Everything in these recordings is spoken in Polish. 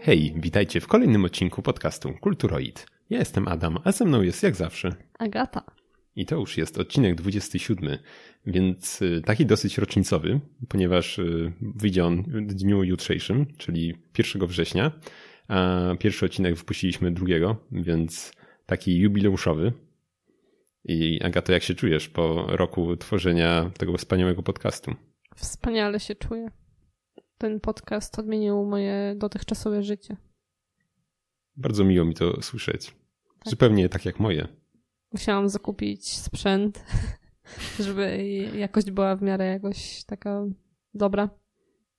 Hej, witajcie w kolejnym odcinku podcastu Kulturoid. Ja jestem Adam, a ze mną jest jak zawsze Agata. I to już jest odcinek 27, więc y, taki dosyć rocznicowy, ponieważ y, wyjdzie on w dniu jutrzejszym, czyli 1 września, a pierwszy odcinek wypuściliśmy drugiego, więc taki jubileuszowy. I Agato, jak się czujesz po roku tworzenia tego wspaniałego podcastu? Wspaniale się czuję. Ten podcast odmienił moje dotychczasowe życie. Bardzo miło mi to słyszeć. Tak. Zupełnie tak jak moje. Musiałam zakupić sprzęt, żeby jakość była w miarę jakoś taka dobra.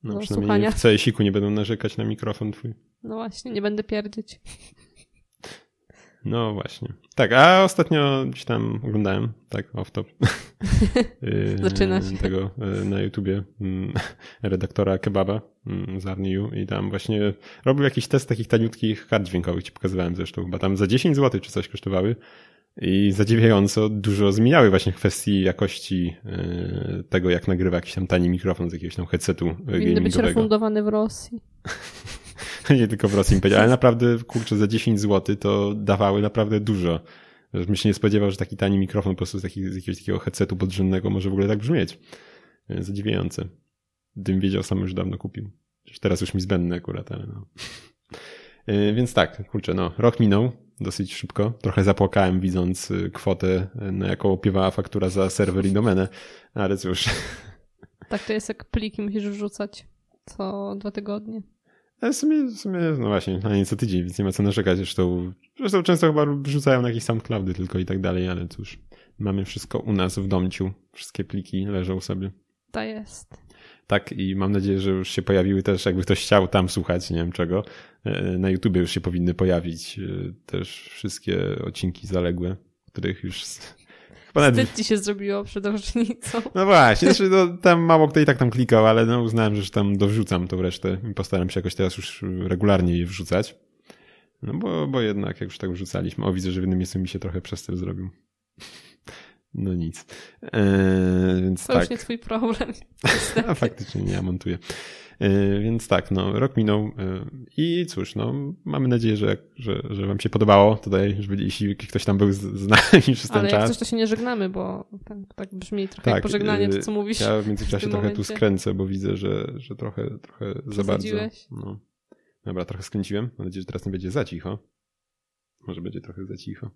No, przynajmniej słuchania. w całej siku nie będą narzekać na mikrofon twój. No właśnie, nie będę pierdzieć. No właśnie. Tak, a ostatnio gdzieś tam oglądałem, tak, off-top. Y, Zaczyna się. Tego y, na YouTubie mm, redaktora Kebaba mm, z Arniu i tam właśnie robił jakiś test takich taniutkich kart dźwiękowych, ci pokazywałem zresztą, chyba tam za 10 zł czy coś kosztowały i zadziwiająco dużo zmieniały właśnie kwestii jakości y, tego, jak nagrywa jakiś tam tani mikrofon z jakiegoś tam headsetu Winny być refundowane w Rosji. nie tylko w Rosji, ale naprawdę, kurczę, za 10 zł to dawały naprawdę dużo. Żebym się nie spodziewał, że taki tani mikrofon po prostu z, taki, z jakiegoś takiego headsetu podrzędnego może w ogóle tak brzmieć. Zadziwiające. Gdybym wiedział, sam już dawno kupił. Teraz już mi zbędny akurat, ale no. E, więc tak, kurczę, no, rok minął dosyć szybko. Trochę zapłakałem widząc e, kwotę, na jaką opiewała faktura za serwer i domenę, ale cóż. Tak to jest jak pliki musisz wrzucać co dwa tygodnie. Ale w sumie, w sumie, no właśnie, a nie co tydzień, więc nie ma co narzekać. Zresztą, zresztą często chyba wrzucają na jakieś SoundCloudy tylko i tak dalej, ale cóż, mamy wszystko u nas w domciu. Wszystkie pliki leżą sobie. To jest. Tak, i mam nadzieję, że już się pojawiły też, jakby ktoś chciał tam słuchać, nie wiem czego, e, na YouTubie już się powinny pojawić e, też wszystkie odcinki zaległe, których już Ponad... Wstyd ci się zrobiło przed rocznicą. No właśnie, znaczy, no, tam mało kto i tak tam klikał, ale no, uznałem, że już tam dorzucam tą resztę i postaram się jakoś teraz już regularnie je wrzucać. No bo, bo jednak jak już tak wrzucaliśmy, o widzę, że w jednym miejscu mi się trochę przester zrobił. No nic. Eee, więc to tak. już nie twój problem. A faktycznie nie, ja montuję. E, więc tak, no, rok minął e, i cóż, no, mamy nadzieję, że, że, że wam się podobało tutaj, żeby jeśli ktoś tam był z, z nami przez ten Ale czas. Ale coś to się nie żegnamy, bo tak, tak brzmi trochę tak, jak pożegnanie, to co mówisz. Ja w międzyczasie w trochę momencie. tu skręcę, bo widzę, że, że trochę, trochę za bardzo. No. Dobra, trochę skręciłem. Mam nadzieję, że teraz nie będzie za cicho. Może będzie trochę za cicho.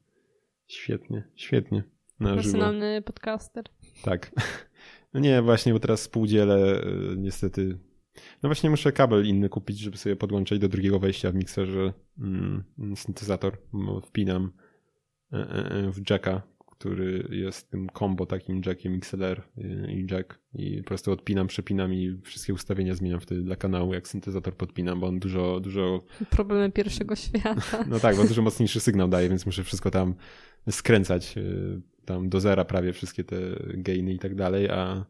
Świetnie, świetnie. Na Profesjonalny podcaster. Tak. No nie, właśnie, bo teraz spółdzielę niestety no właśnie muszę kabel inny kupić, żeby sobie podłączyć do drugiego wejścia w mikserze mm, syntezator. Wpinam e, e, e, w jacka, który jest tym combo takim jackiem XLR i jack i po prostu odpinam, przepinam i wszystkie ustawienia zmieniam wtedy dla kanału, jak syntezator podpinam, bo on dużo, dużo... Problemy pierwszego świata. No tak, bo dużo mocniejszy sygnał daje, więc muszę wszystko tam skręcać tam do zera prawie wszystkie te gainy i tak dalej, a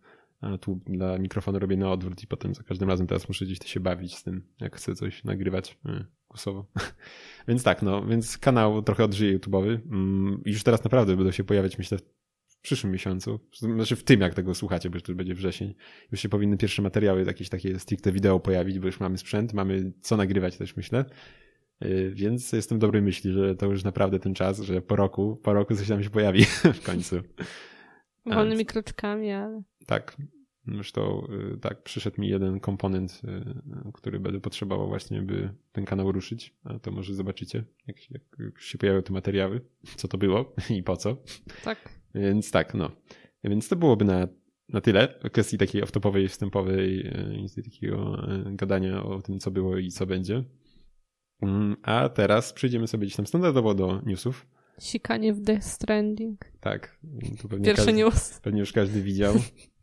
tu dla mikrofonu robię na odwrót i potem za każdym razem teraz muszę gdzieś się bawić z tym, jak chcę coś nagrywać e, głosowo. więc tak, no, więc kanał trochę odżyje YouTube'owy. Mm, już teraz naprawdę będą się pojawiać, myślę, w przyszłym miesiącu. Znaczy w tym, jak tego słuchacie, bo już to będzie wrzesień. Już się powinny pierwsze materiały, jakieś takie stricte wideo pojawić, bo już mamy sprzęt, mamy co nagrywać też, myślę. E, więc jestem dobrej myśli, że to już naprawdę ten czas, że po roku, po roku coś tam się pojawi w końcu. Wolnymi kroczkami, ale. Tak. Zresztą y, tak, przyszedł mi jeden komponent, y, który będę potrzebował właśnie, by ten kanał ruszyć. A to może zobaczycie, jak, jak, się pojawią te materiały, co to było i po co. Tak. Więc tak, no. Więc to byłoby na, na tyle w kwestii takiej off-topowej, wstępowej, y, takiego gadania o tym, co było i co będzie. Mm, a teraz przejdziemy sobie gdzieś tam standardowo do newsów. Sikanie w Death Stranding. Tak. To pewnie Pierwszy każdy, news. Pewnie już każdy widział.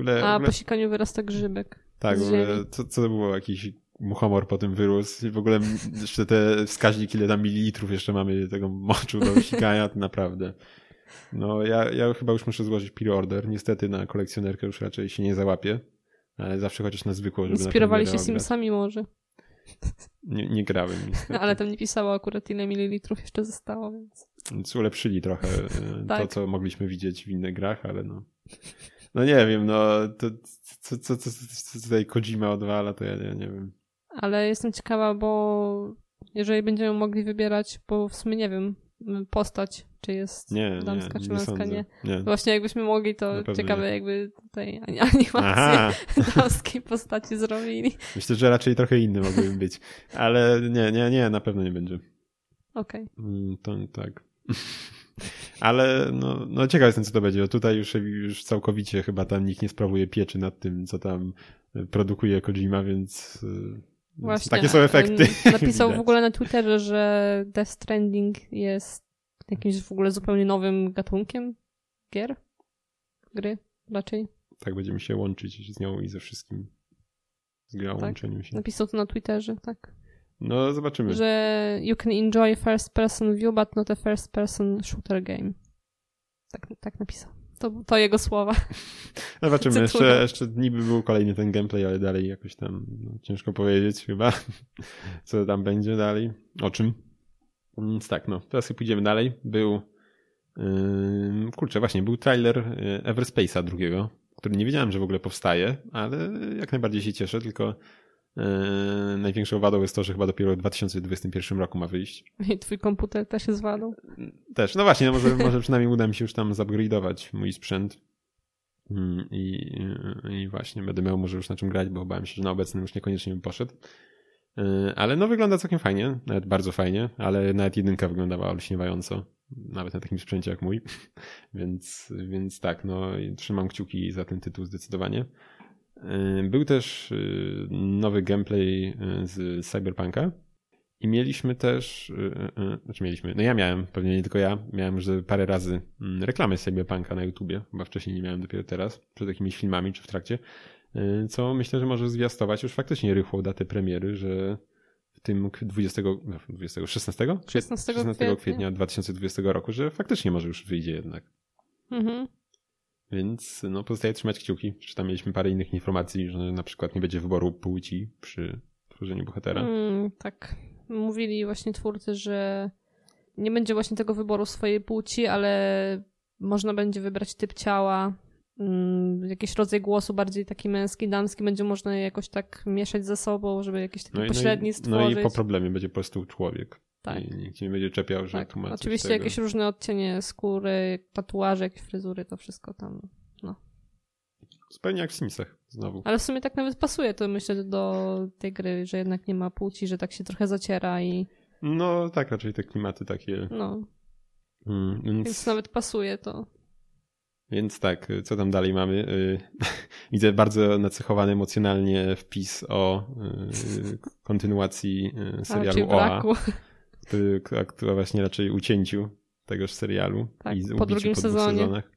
Ogóle, A ogóle... po sikaniu wyrasta grzybek. Tak, w ogóle, co, co to było? Jakiś muchomor po tym wyrósł. I w ogóle jeszcze te wskaźniki, ile tam mililitrów jeszcze mamy tego moczu do sikania, to naprawdę. No ja, ja chyba już muszę złożyć pre-order. Niestety na kolekcjonerkę już raczej się nie załapię, ale zawcie chociaż na zwykłą, żeby Inspirowali się Simsami może. Nie, nie grałem niestety. Ale tam nie pisało akurat ile mililitrów jeszcze zostało, więc... Więc ulepszyli trochę e, tak. to, co mogliśmy widzieć w innych grach, ale no... No nie wiem, no to co, co, co, co tutaj Kojima odwala, to ja nie, nie wiem. Ale jestem ciekawa, bo jeżeli będziemy mogli wybierać, bo w sumie nie wiem, postać, czy jest Nie, damska, nie, czy męska, nie. nie. Właśnie jakbyśmy mogli, to ciekawe nie. jakby tutaj ani- animację damskiej postaci zrobili. myślę, że raczej trochę inny mogłyby być. Ale nie, nie, nie, na pewno nie będzie. Okej. Mm, To tak. Ale no, no ciekaw jestem, co to będzie. Bo tutaj już, już całkowicie chyba tam nikt nie sprawuje pieczy nad tym, co tam produkuje Kojima, więc, y, Właśnie. takie są efekty. Napisał w ogóle na Twitterze, że Death Stranding jest jakimś w ogóle zupełnie nowym gatunkiem gier. Gry raczej. Tak będziemy się łączyć z nią i ze wszystkim. Z grą, Tak. łączeniem się. Napisał to na Twitterze, tak. No zobaczymy. Że you can enjoy first person view, but not a first person shooter game. Tak, tak napisał. To, to jego słowa. Zobaczymy. Jeszcze, cytuję. jeszcze niby był kolejny ten gameplay, ale dalej jakoś tam no, ciężko powiedzieć chyba, co tam będzie dalej. O czym? Więc tak, no. Teraz pójdziemy dalej. Był Ym, kurczę, właśnie, był trailer y, Everspace'a drugiego, który nie wiedziałem, że w ogóle powstaje, ale jak najbardziej się cieszę, tylko y, największą wadą jest to, że chyba dopiero w 2021 roku ma wyjść. I twój komputer też się zwadł. Też, no właśnie, no może, może przynajmniej uda mi się już tam zupgrade'ować mój sprzęt. Mm, I, właśnie będę miał może już na czym grać, bo bałem się, że na obecnym już niekoniecznie bym poszedł. Y, Ale no wygląda całkiem fajnie, nawet bardzo fajnie, ale nawet jedynka wyglądała olśniewająco, nawet na takim sprzęcie jak mój. Więc, więc tak, no i trzymam kciuki za ten tytuł zdecydowanie. Y, Był też y, nowy gameplay y, z Cyberpunka i mieliśmy też, znaczy mieliśmy, no ja miałem, pewnie nie tylko ja, miałem już parę razy mm, reklamy Cyberpunka na YouTubie, chyba wcześniej nie miałem dopiero teraz, przed jakimiś filmami czy w trakcie, co myślę, że może zwiastować już faktycznie rychłą datę premiery, że w tym k- 20, no, 20 16? 16 16 kwietnia. kwietnia 2020 roku, że faktycznie może już wyjdzie jednak. Mhm. Więc no, pozostaje trzymać kciuki. Czy tam mieliśmy parę innych informacji, że na przykład nie będzie wyboru płci przy tworzeniu bohatera. Mm, tak. Mówili właśnie twórcy, że nie będzie właśnie tego wyboru swojej płci, ale można będzie wybrać typ ciała, mm, jakiś rodzaj głosu bardziej taki męski, damski, będzie można je jakoś tak mieszać ze sobą, żeby jakiś taki No i, pośredni no, i, stworzyć. no i po problemie będzie po prostu człowiek. Tak. I nikt nie będzie czepiał, że tak. tłumaczysz Oczywiście tego. jakieś różne odcienie skóry, tatuaże, jakieś fryzury, to wszystko tam. Zupełnie jak w Simsach znowu. Ale w sumie tak nawet pasuje to myślę do tej gry, że jednak nie ma płci, że tak się trochę zaciera i No tak, raczej te klimaty takie. no, Mm, więc, więc nawet pasuje to. więc tak, co tam dalej mamy? Y, Widzę bardzo nacechowany emocjonalnie wpis o y, kontynuacji y, A serialu OA, braku. Który, który właśnie raczej ucięciu tegoż serialu. Tak, i po drugim po sezonie. sezonach.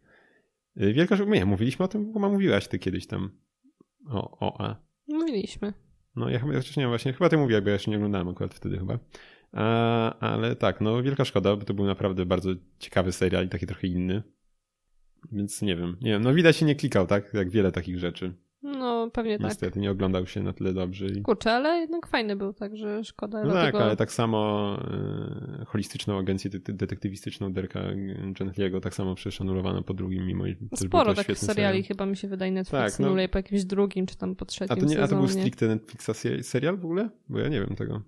Y, Wielka, że nie, mówiliśmy o tym, bo mówiłaś ty kiedyś tam o OA. Mówiliśmy. No ja chyba chociaż nie wiem, właśnie chyba ty mówiłaś, bo ja jeszcze nie oglądałem akurat wtedy chyba. A, ale tak, no wielka szkoda, bo to był naprawdę bardzo ciekawy serial i taki trochę inny. Więc nie wiem, nie wiem, no widać się nie klikał, tak? Jak wiele takich rzeczy. No, pewnie tak. Niestety, nie oglądał się na tyle dobrze. I... Kurczę, ale jednak fajny był, także szkoda. No tak, ale tak samo e, holistyczną agencję de- detektywistyczną Derka Gently'ego tak samo przecież anulowano po drugim, mimo że był Sporo to takich seriali serial. chyba mi się wydaje Netflix Tak, no. po jakimś drugim, czy tam po A trzecim to, nie, a to był stricte Netflixa se- serial w ogóle? Bo ja nie wiem tego.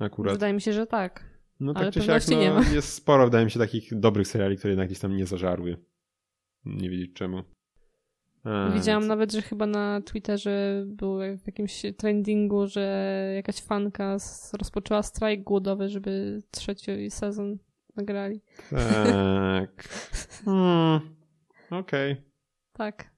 Akurat. Wydaje mi się, że tak. No Ale tak czy siak, no, nie ma. jest sporo, wydaje mi się, takich dobrych seriali, które jednak gdzieś tam nie zażarły. Nie wiedzieć czemu. A, Widziałam nawet, że chyba na Twitterze był w jakimś trendingu, że jakaś fanka rozpoczęła strajk głodowy, żeby trzeci sezon nagrali. Tak. Hmm. Okej. Tak.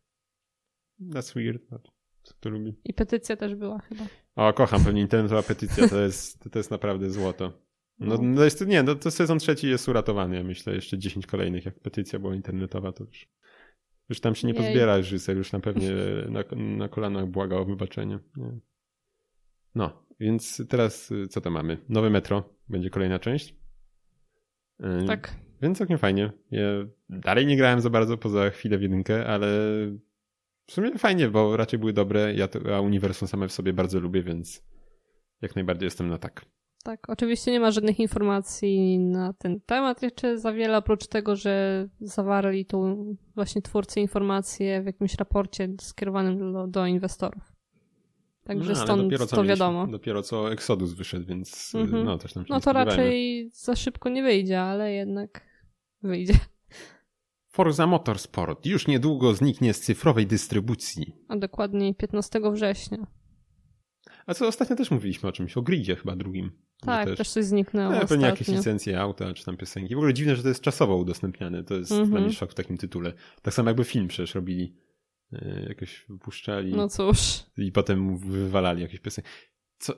That's weird. but Kto lubi. I petycja też była chyba. O, kocham pewnie internetowa petycja, to jest, to jest naprawdę złoto. No, No. no jest, nie, no to sezon trzeci jest uratowany, ja myślę, jeszcze 10 kolejnych, jak petycja była internetowa, to już, już tam się nie Jej. pozbiera reżyser, już na pewnie na, na kolanach błaga o wybaczenie. Nie. No, więc teraz y, co to mamy? Nowe Metro, będzie kolejna część. Y, Tak. Więc całkiem fajnie. Ja dalej nie grałem za bardzo poza chwilę w jedynkę, ale w sumie fajnie, bo raczej były dobre. Ja to, a uniwersum same w sobie bardzo lubię, więc jak najbardziej jestem na tak. Tak, oczywiście nie ma żadnych informacji na ten temat jeszcze za wiele, oprócz tego, że zawarli tu właśnie twórcy informacje w jakimś raporcie skierowanym do, do inwestorów. Także No, stąd dopiero co to mieliśmy- wiadomo. Dopiero co Exodus wyszedł, więc y, Mhm. no też tam się No to raczej za szybko nie wyjdzie, ale jednak wyjdzie. Forza Motorsport już niedługo zniknie z cyfrowej dystrybucji. A dokładniej 15 września. A co ostatnio też mówiliśmy o czymś, o gridzie chyba drugim. Że Tak, też, coś zniknęło E, pewnie jakieś licencje auta, czy tam piosenki. W ogóle dziwne, że to jest czasowo udostępniane. To jest Mhm. dla mnie szok w takim tytule. Tak samo jakby film przecież robili. e, Jakoś wypuszczali No cóż. i potem wywalali jakieś piosenki. Co?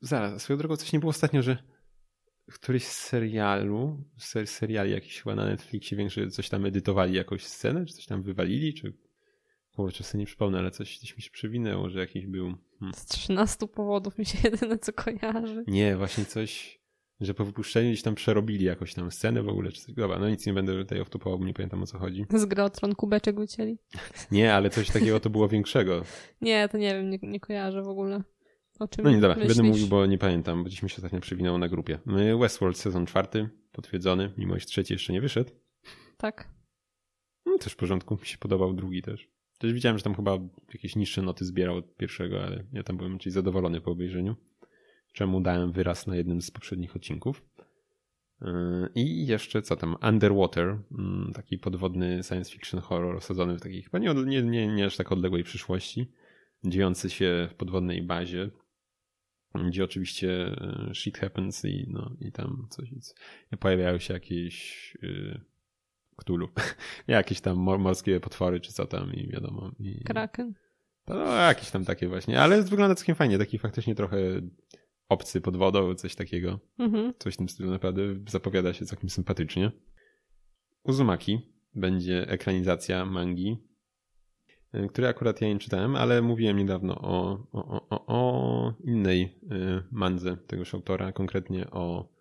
Zaraz, swoją drogą coś nie było ostatnio, że któryś z serialu, ser, seriali jakiś chyba na Netflixie większy, coś tam edytowali jakąś scenę, czy coś tam wywalili, czy kurczę, sobie nie przypomnę, ale coś, coś mi się przewinęło, że jakiś był. Hmm. Z 13 powodów mi się jedyne co kojarzy. Nie, właśnie coś, że po wypuszczeniu gdzieś tam przerobili jakoś tam scenę w ogóle, czy coś. Dobra, no nic nie będę tutaj off-topował, bo nie pamiętam o co chodzi. Z gry o Tron kubeczek wycięli. Nie, ale coś takiego to było większego. Nie, to nie wiem, nie, nie kojarzę w ogóle. O czym No nie, dobra, myślisz? będę mówił, bo nie pamiętam, bo dziś mi się ostatnio przewinęło na grupie. Westworld sezon czwarty, potwierdzony, mimo iż trzeci jeszcze nie wyszedł. Tak. No też w porządku, mi się podobał drugi też. Też widziałem, że tam chyba jakieś niższe noty zbierał od pierwszego, ale ja tam byłem raczej zadowolony po obejrzeniu. Czemu dałem wyraz na jednym z poprzednich odcinków. Yy, I jeszcze co tam? Underwater, mm, taki podwodny science fiction horror osadzony w takiej chyba nie, nie, nie, nie aż tak odległej przyszłości, dziejący się w podwodnej bazie, gdzie oczywiście yy, shit happens i, no, i tam coś, pojawiają się jakieś Cthulhu. jakieś tam mor- morskie potwory czy co tam i wiadomo. I, Kraken. no, jakieś tam takie właśnie, ale wygląda całkiem fajnie, taki faktycznie trochę obcy pod wodą, coś takiego. Mhm. Coś w tym stylu naprawdę zapowiada się całkiem sympatycznie. Uzumaki będzie ekranizacja mangi, y, której akurat ja nie czytałem, ale mówiłem niedawno o, o, o, o, innej y, mandze tegoż autora, konkretnie o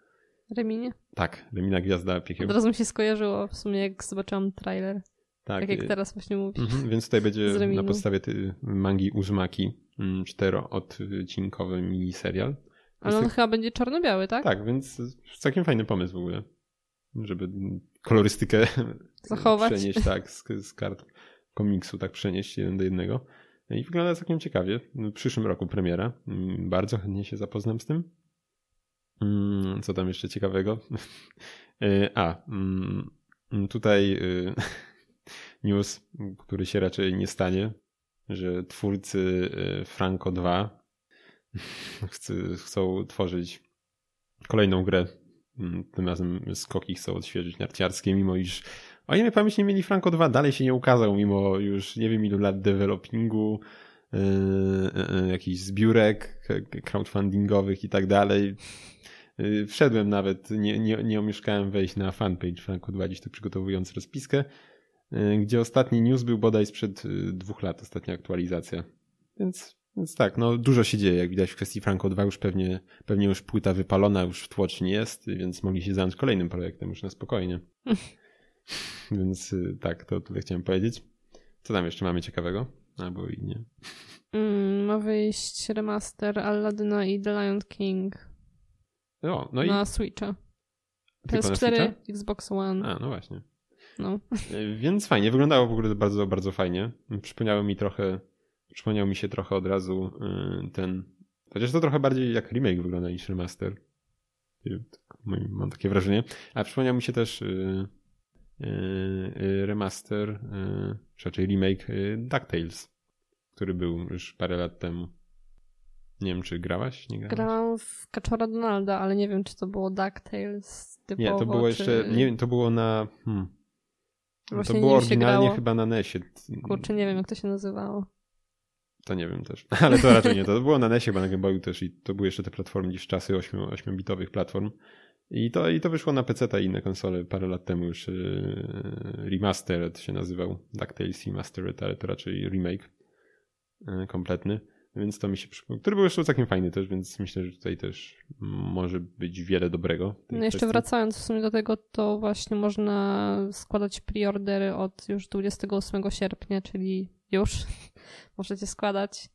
Reminie. tak, Remina Gwiazda Od Piekieł. razu mi się skojarzyło w sumie, jak zobaczyłam trailer. Tak, Tak, jak y, teraz właśnie mówisz. Mhm, więc tutaj będzie na podstawie ty, mangi Uzumaki mm, czteroodcinkowy miniserial. Ale on Jest- chyba będzie czarno-biały, tak? Tak, więc całkiem fajny pomysł w ogóle, żeby kolorystykę Zachować. przenieść tak z, z kart komiksu, tak przenieść jeden do jednego. I wygląda całkiem ciekawie. W przyszłym roku premiera. Mm, Bardzo chętnie się zapoznam z tym. Mm, Co tam jeszcze ciekawego? Y, A, mm, tutaj y, news, który się raczej nie stanie, że twórcy y, Franco 2 chcy- chcą tworzyć kolejną grę. Mm, Tym razem skoki chcą odświeżyć narciarskie, mimo iż o ile pamięć nie mieli Franco 2, dalej się nie ukazał, mimo już nie wiem ilu lat developingu, jakichś zbiórek crowdfundingowych i tak dalej. Wszedłem nawet, nie, nie, nie omieszkałem wejść na fanpage Franco 2, dziś to przygotowując rozpiskę, gdzie ostatni news był bodaj sprzed dwóch lat, ostatnia aktualizacja. Więc, więc tak, no dużo się dzieje, jak widać w kwestii Franco 2 już pewnie, pewnie już płyta wypalona, już w tłoczni jest, więc mogli się zająć kolejnym projektem już na spokojnie. więc y, tak, to tyle chciałem powiedzieć. Co tam jeszcze mamy ciekawego? Albo i nie. Mm, ma wyjść remaster Aladdina i The Lion King O, no i na Switcha. tylko na PS4, Switcha? Xbox One. A, no właśnie. No. Y, Więc fajnie, wyglądało w ogóle bardzo, bardzo fajnie. Przypomniało mi trochę, przypomniał mi się trochę od razu y, ten, chociaż to trochę bardziej jak remake wygląda niż remaster. Tak, Mam takie wrażenie. A przypomniał mi się też y, remaster, y, czy raczej remake y, DuckTales, który był już parę lat temu. Nie wiem, czy grałaś? Nie grałaś? Grałam w Kaczora Donalda, ale nie wiem, czy to było DuckTales typowo, Nie, to było czy... jeszcze, nie, to było na, hmm. To było oryginalnie grało. chyba na NESie. Kurczę, nie wiem, jak to się nazywało. To nie wiem też, ale to raczej nie. To było na NESie, chyba na Game Boyu też i to były jeszcze te platformy gdzieś czasy 8-bitowych platform. I to, I to wyszło na PC i inne konsole parę lat temu już yy, Remastered się nazywał. DuckTales Remastered, ale to raczej remake yy, kompletny. Więc to mi się przypomniał. Który był jeszcze całkiem fajny też, więc myślę, że tutaj też może być wiele dobrego. No jeszcze kwestii. wracając w sumie do tego, to właśnie można składać preordery od już 28 sierpnia, czyli już możecie składać.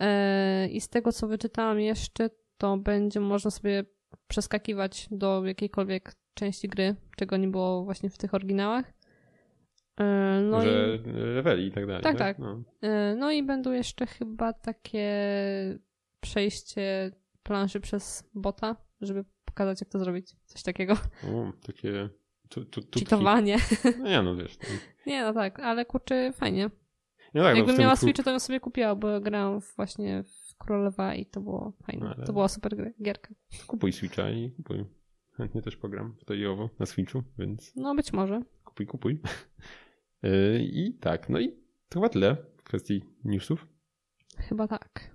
E, I z tego, co wyczytałam jeszcze, to będzie można sobie przeskakiwać do jakiejkolwiek części gry, czego nie było właśnie w tych oryginałach. E, no że i... leveli i tak dalej. Tak, tak. tak. No. E, no i będą jeszcze chyba takie przejście planszy przez bota, żeby pokazać, jak to zrobić. Coś takiego. O, takie tu, tu, Cheatowanie. No nie, no wiesz. Nie, no tak, ale kurczę, fajnie. No tak, Jakbym miała Switcha, to bym sobie kupiła, bo grałam właśnie w Królowa i to było fajne. Ale... To była super gierka. Kupuj Switcha i kupuj. Chętnie też pogram w to i owo na Switchu, więc... No być może. Kupuj, kupuj. E, I tak, no i to chyba tyle w kwestii newsów. Chyba tak.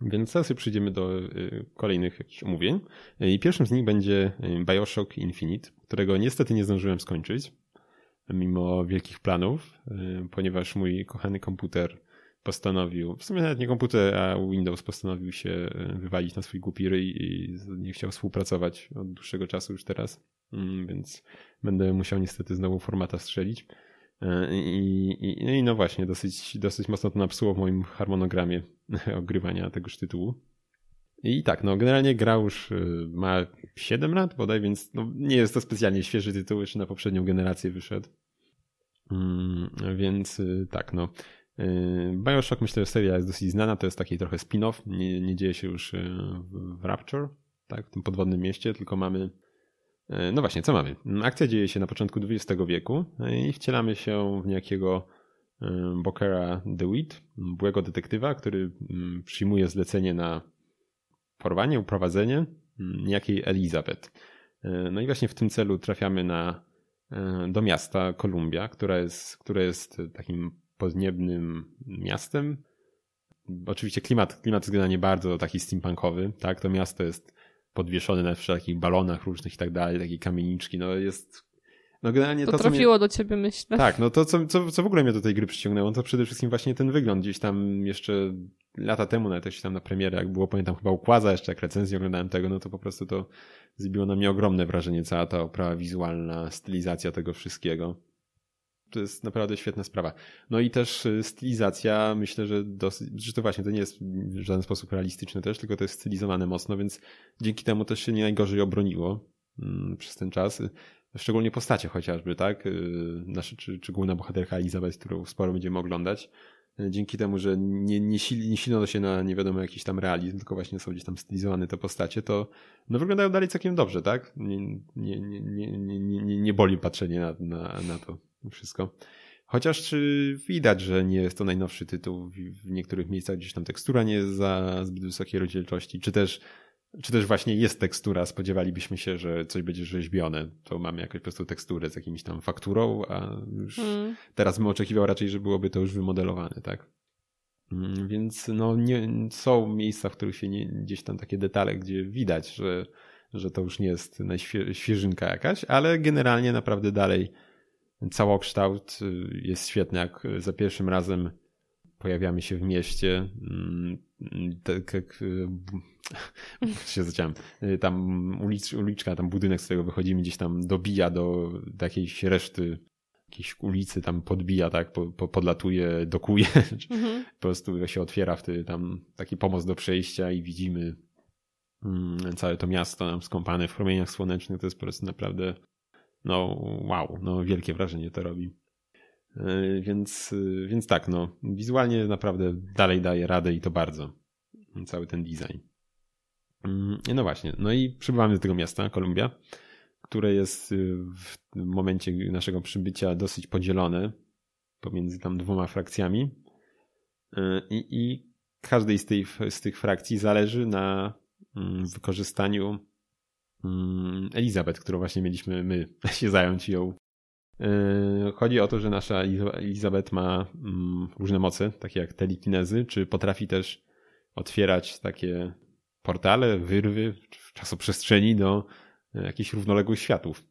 Więc teraz przejdziemy do e, kolejnych jakichś omówień. I pierwszym z nich będzie Bioshock Infinite, którego niestety nie zdążyłem skończyć, mimo wielkich planów, ponieważ mój kochany komputer postanowił, w sumie nawet nie komputer, a Windows postanowił się wywalić na swój głupi ryj i nie chciał współpracować od dłuższego czasu już teraz, mm, więc będę musiał niestety znowu formata strzelić. E, I, i, no i no właśnie, dosyć, dosyć mocno to napsuło w moim harmonogramie ogrywania tegoż tytułu. I tak, no generalnie gra już e, ma 7 lat bodaj, więc no, nie jest to specjalnie świeży tytuł, jeszcze na poprzednią generację wyszedł. Mm, więc e, tak, no. Bioshock myślę, że seria jest dosyć znana, to jest taki trochę spin-off, nie, nie dzieje się już w Rapture, tak, w tym podwodnym mieście, tylko mamy E, no właśnie, co mamy? Akcja dzieje się na początku XX wieku e, i wcielamy się w niejakiego Bokera DeWitt, byłego detektywa, który mm, przyjmuje zlecenie na porwanie, uprowadzenie mm, niejakiej Elizabeth. No i właśnie w tym celu trafiamy na, do miasta Kolumbia, które jest, które jest takim podniebnym miastem. Oczywiście klimat, klimat jest generalnie bardzo taki steampunkowy, tak? To miasto jest podwieszony na wszelkich balonach różnych i tak dalej, takie kamieniczki, no jest no generalnie to, to trafiło mnie... do ciebie, myślę. Tak, no to co, co, co w ogóle mnie do tej gry przyciągnęło, to przede wszystkim właśnie ten wygląd. Gdzieś tam jeszcze lata temu, nawet jeśli tam na premierę, jak było, pamiętam chyba ukłaza jeszcze, jak recenzję oglądałem tego, no to po prostu to zrobiło na mnie ogromne wrażenie, cała ta oprawa wizualna, stylizacja tego wszystkiego to jest naprawdę świetna sprawa. No i też y, stylizacja, myślę, że dosyć, że to właśnie to nie jest w żaden sposób realistyczne też, tylko to jest stylizowane mocno, więc dzięki temu też się nie najgorzej obroniło mm, przez ten czas. Szczególnie postacie chociażby, tak? Y, Nasze, czy, czy główna bohaterka Elizabeth, którą sporo będziemy oglądać. Dzięki temu, że nie, nie, sil, nie silno się na nie wiadomo jakiś tam realizm, tylko właśnie są gdzieś tam stylizowane te postacie, to no wyglądają dalej całkiem dobrze, tak? Nie, nie, nie, nie, nie, nie, nie boli patrzenie na, na, na to wszystko. Chociaż widać, że nie jest to najnowszy tytuł. W niektórych miejscach gdzieś tam tekstura nie jest za zbyt wysokiej rozdzielczości, czy też, czy też właśnie jest tekstura. Spodziewalibyśmy się, że coś będzie rzeźbione. To mamy jakąś po prostu teksturę z jakimś tam fakturą, a już hmm. teraz bym oczekiwał raczej, że byłoby to już wymodelowane, tak? Mm, więc no nie, są miejsca, w których się nie, gdzieś tam takie detale, gdzie widać, że, że to już nie jest najświeżynka jakaś, ale generalnie naprawdę dalej całokształt y, jest świetny, jak za pierwszym razem pojawiamy się w mieście, mm, tak jak się zacząłem, y, tam ulicz, uliczka, tam budynek, z którego wychodzimy, gdzieś tam dobija do, do jakiejś reszty jakiejś ulicy, tam podbija, tak, po, po, podlatuje, dokuje, mhm. po prostu się otwiera wtedy tam taki pomost do przejścia i widzimy mm, całe to miasto nam skąpane w promieniach słonecznych, to jest po prostu naprawdę no wow, no wielkie wrażenie to robi. E, więc, e, więc tak, no wizualnie naprawdę dalej daje radę i to bardzo. Cały ten design. Mm, no właśnie, no i przybywamy do tego miasta, Kolumbia, które jest e, w momencie naszego przybycia dosyć podzielone pomiędzy tam dwoma frakcjami i, i każdej z tych, z tych frakcji zależy na mm, wykorzystaniu Mm, Elizabeth, którą właśnie mieliśmy my się zająć ją. Yy, chodzi o to, że nasza Elizabeth ma mm, różne moce, takie jak telekinezy, czy potrafi też otwierać takie portale, wyrwy w czasoprzestrzeni do e, jakichś równoległych światów.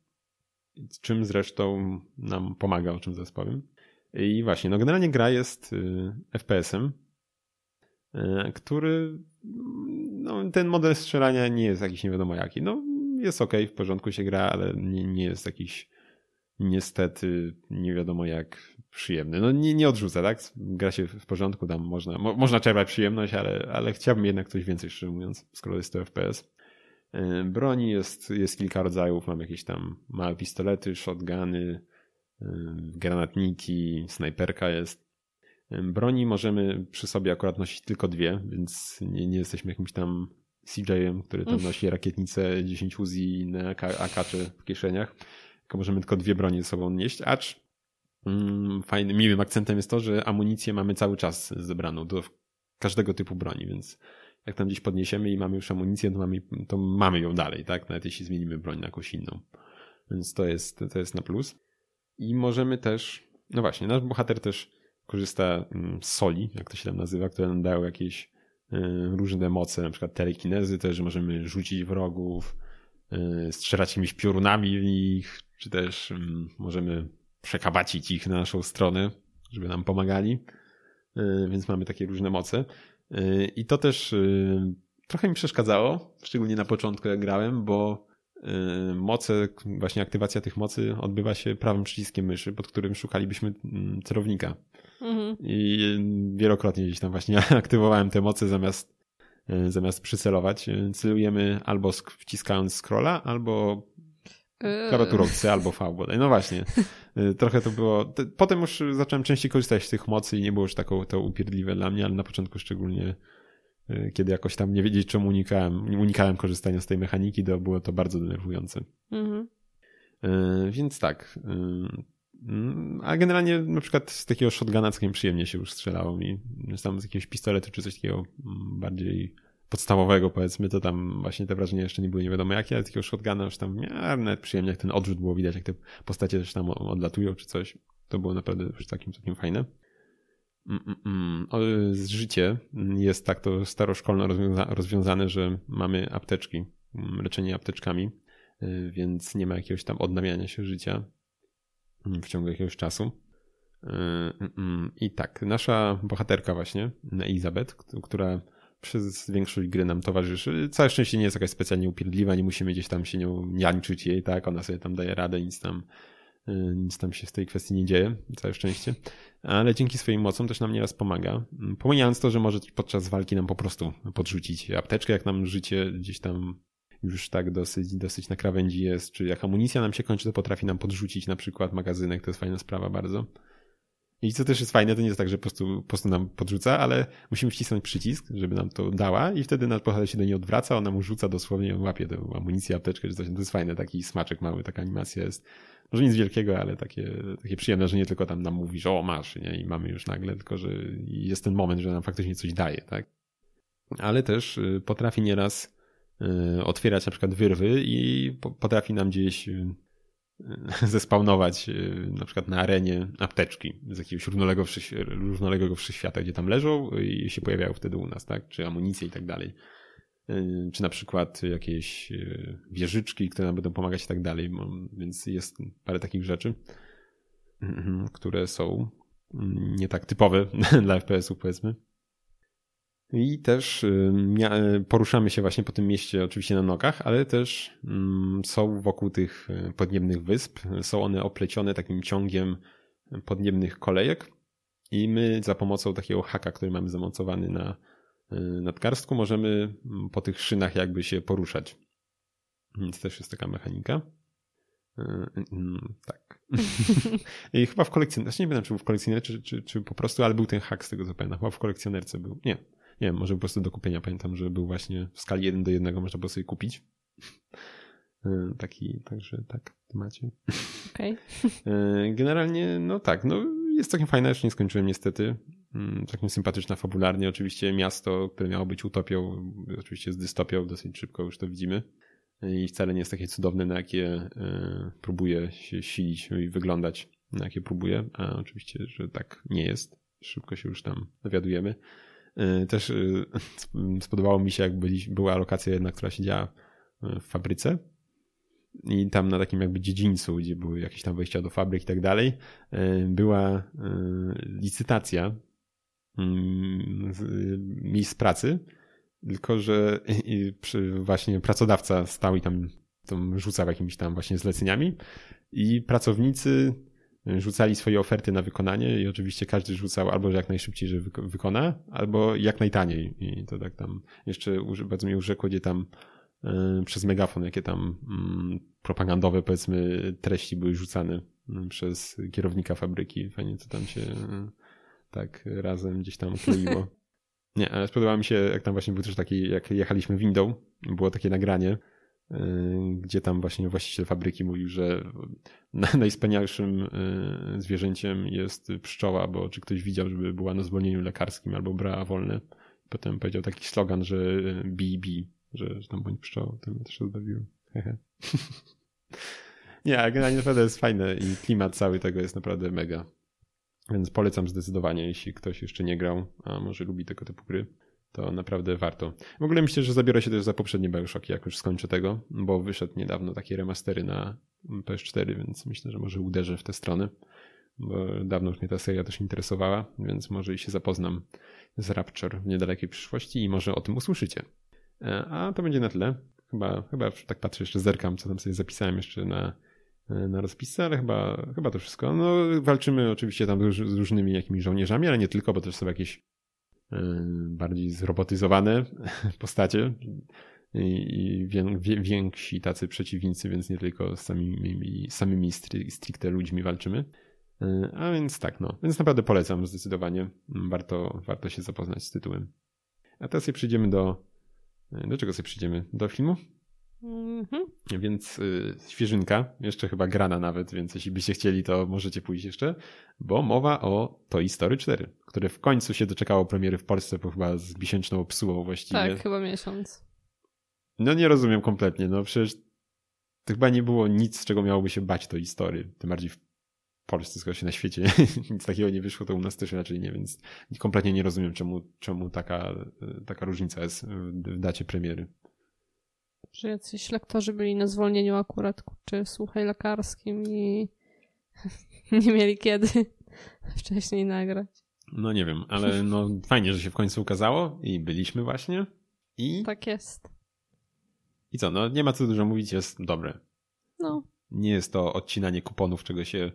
Czym zresztą nam pomaga, o czym zaraz powiem. I właśnie, no generalnie gra jest y, FPS-em, e, który no, ten model strzelania nie jest jakiś nie wiadomo jaki. No, jest ok, w porządku się gra, ale nie, nie jest jakiś niestety nie wiadomo jak przyjemny. No nie, nie odrzuca, tak? Gra się w porządku, tam można, mo, można czerpać przyjemność, ale, ale chciałbym jednak coś więcej, szczerze mówiąc, skoro jest to FPS. E, broni jest, jest kilka rodzajów, mam jakieś tam małe pistolety, shotguny, e, granatniki, snajperka jest. E, broni możemy przy sobie akurat nosić tylko dwie, więc nie, nie jesteśmy jakimś tam CJ-em, który tam nosi rakietnicę, 10 Uzi i inne akacze w kieszeniach. Tylko możemy tylko dwie broni ze sobą nieść, acz mm, fajnym, miłym akcentem jest to, że amunicję mamy cały czas zebraną do każdego typu broni, więc jak tam gdzieś podniesiemy i mamy już amunicję, to mamy, to mamy ją dalej, tak? Nawet jeśli zmienimy broń na jakąś inną. Więc to jest, to jest na plus. I możemy też, no właśnie, nasz bohater też korzysta mm, z soli, jak to się tam nazywa, które nam dają jakieś y, różne moce, na przykład telekinezy też, że możemy rzucić wrogów, y, strzelać jakimiś piorunami w nich, czy też mm, możemy przekabacić ich na naszą stronę, żeby nam pomagali. Y, więc mamy takie różne moce. I to też trochę mi przeszkadzało, szczególnie na początku jak grałem, bo moce, właśnie aktywacja tych mocy odbywa się prawym przyciskiem myszy, pod którym szukalibyśmy mm, celownika. Mhm. I wielokrotnie gdzieś tam właśnie aktywowałem te moce zamiast, e, zamiast przycelować. E, celujemy albo wciskając scrolla, albo klawiaturą C albo V bodaj. No właśnie. Trochę to było. Potem już zacząłem częściej korzystać z tych mocy i nie było już taką to upierdliwe dla mnie, ale na początku szczególnie kiedy jakoś tam nie wiedzieć czemu unikałem, unikałem korzystania z tej mechaniki, to było to bardzo denerwujące. Mhm. Więc tak, Mm, a generalnie na przykład z takiego shotguna całkiem przyjemnie się już strzelało mi. Tam z jakiegoś pistoletu czy coś takiego mm, bardziej podstawowego powiedzmy, to tam właśnie te wrażenia jeszcze nie były nie wiadomo jakie, ale takiego shotguna już tam miałem nawet przyjemnie, jak ten odrzut było widać, jak te postacie też tam odlatują czy coś. To było naprawdę już całkiem, całkiem fajne. Mm, z życie jest tak to staroszkolno rozwiąza rozwiązane, że mamy apteczki, leczenie apteczkami, y, więc nie ma jakiegoś tam odnawiania się życia w ciągu jakiegoś czasu. Mm, mm. I tak, nasza bohaterka właśnie, Elizabeth, która przez większość gry nam towarzyszy. Całe szczęście nie jest jakaś specjalnie upierdliwa, nie musimy gdzieś tam się nią niańczyć jej, tak? Ona sobie tam daje radę, nic tam, yy, nic tam się w tej kwestii nie dzieje, całe szczęście. Ale dzięki swoim mocom też nam nieraz pomaga. Pomijając to, że może podczas walki nam po prostu podrzucić apteczkę, jak nam życie gdzieś tam już tak dosyć, dosyć na krawędzi jest, czy jak amunicja nam się kończy, to potrafi nam podrzucić na przykład magazynek, to jest fajna sprawa bardzo. I co też jest fajne, to nie jest tak, że po prostu, po prostu nam podrzuca, ale musimy wcisnąć przycisk, żeby nam to dała i wtedy nasz bohater się do niej odwraca, ona mu rzuca dosłownie, łapie tę amunicję, apteczkę czy coś. To jest fajne, taki smaczek mały, taka animacja jest. Może nic wielkiego, ale takie, takie przyjemne, że nie tylko tam nam mówi, że o masz, nie? I mamy już nagle, tylko że jest ten moment, że nam faktycznie coś daje, tak? Ale też y, potrafi nieraz Y, otwierać na przykład wyrwy i potrafi nam gdzieś y, zespawnować y, na przykład na arenie apteczki z jakiegoś równoległego, równoległego wszechświata, gdzie tam leżą i się pojawiają wtedy u nas, tak? Czy amunicje i tak dalej. Czy na przykład jakieś wieżyczki, które nam będą pomagać i tak dalej. Więc jest parę takich rzeczy, które są mm, nie tak typowe dla FPS-ów, powiedzmy. I też y, poruszamy się właśnie po tym mieście oczywiście na nogach, ale też mm, są wokół tych y, podniebnych wysp, są one oplecione takim ciągiem podniebnych kolejek i my za pomocą takiego haka, który mamy zamontowany na y, nadgarstku, możemy mm, po tych szynach jakby się poruszać. Więc też jest taka mechanika. Mm, tak. I chyba w kolekcjonerce, nie wiem czy był w kolekcjonerce, czy, czy, czy po prostu, ale był ten hak z tego co pamiętam. Chyba w kolekcjonerce był. Nie, nie wiem, może po prostu do kupienia. Pamiętam, że był właśnie w skali 1 do 1, można było sobie kupić. E, taki, także tak, macie. Okej. Okay. Generalnie, no tak, no jest całkiem fajne, jeszcze nie skończyłem niestety. Mm, całkiem sympatyczna fabularnie. Oczywiście miasto, które miało być utopią, oczywiście z dystopią, dosyć szybko już to widzimy. I wcale nie jest takie cudowne, na jakie e, próbuje się silić i wyglądać, na jakie próbuje, a oczywiście, że tak nie jest. Szybko się już tam dowiadujemy. Y, też y, spodobało mi się, jak byli, była lokacja jedna, która się działa y, w fabryce. I tam na takim jakby dziedzińcu, gdzie były jakieś tam wejścia do fabryk i tak dalej, była licytacja mm, miejsc pracy, tylko że właśnie pracodawca stał i tam, tam rzucał jakimiś tam właśnie zleceniami. I pracownicy rzucali swoje oferty na wykonanie i oczywiście każdy rzucał albo jak najszybciej, że wykona, albo jak najtaniej. I to tak tam jeszcze bardzo mi urzekło, gdzie tam yy, przez megafon, jakie tam yy, propagandowe powiedzmy treści były rzucane yy, przez kierownika fabryki. Fajnie co tam się tak razem gdzieś tam kleiło. Nie, ale spodobało mi się, jak tam właśnie był też taki, jak jechaliśmy windą, było takie nagranie, gdzie tam właśnie właściciel fabryki mówił, że najwspanialszym yy, zwierzęciem jest pszczoła, bo czy ktoś widział, żeby była na zwolnieniu lekarskim albo brała wolne. Potem powiedział taki slogan, że BB, że, że tam bądź pszczołą. To mnie też rozbawiło. Nie, generalnie naprawdę jest fajne i klimat cały tego jest naprawdę mega. Więc polecam zdecydowanie, jeśli ktoś jeszcze nie grał, a może lubi tego typu gry, to naprawdę warto. W ogóle myślę, że zabiorę się też za poprzednie Bioshocki, jak już skończę tego, bo wyszedł niedawno takie remastery na PS4, więc myślę, że może uderzę w tę stronę, bo dawno już mnie ta seria też interesowała, więc może i się zapoznam z Rapture w niedalekiej przyszłości i może o tym usłyszycie. E, a to będzie na tyle. Chyba, chyba tak patrzę, jeszcze zerkam, co tam sobie zapisałem jeszcze na E, na rozpisce, ale chyba, chyba to wszystko. No, walczymy oczywiście tam z różnymi jakimiś żołnierzami, ale nie tylko, bo też są jakieś bardziej zrobotyzowane postacie i, więksi tacy przeciwnicy, więc nie tylko z samymi, samymi stricte ludźmi walczymy. E, a więc tak, no. Więc naprawdę polecam zdecydowanie. Warto, warto się zapoznać z tytułem. A teraz sobie przyjdziemy do. Do czego sobie przyjdziemy? Do filmu? Mhm. Więc y, świeżynka, jeszcze chyba grana nawet, więc jeśli byście chcieli, to możecie pójść jeszcze, bo mowa o Toy Story 4, które w końcu się doczekało premiery w Polsce, bo chyba z miesięczną obsługą właściwie. Tak, chyba miesiąc. No nie rozumiem kompletnie, no przecież to chyba nie było nic, z czego miałoby się bać Toy Story, tym bardziej w Polsce, skoro się na świecie nic takiego nie wyszło, to u nas też raczej nie, więc kompletnie nie rozumiem, czemu, czemu taka, taka różnica jest w dacie premiery że jacyś lektorzy byli na zwolnieniu akurat, czy słuchaj lekarskim i nie mieli kiedy wcześniej nagrać. No nie wiem, ale no fajnie, że się w końcu ukazało i byliśmy właśnie i... Tak jest. I co, no nie ma co dużo mówić, jest dobre. No. Nie jest to odcinanie kuponów, czego się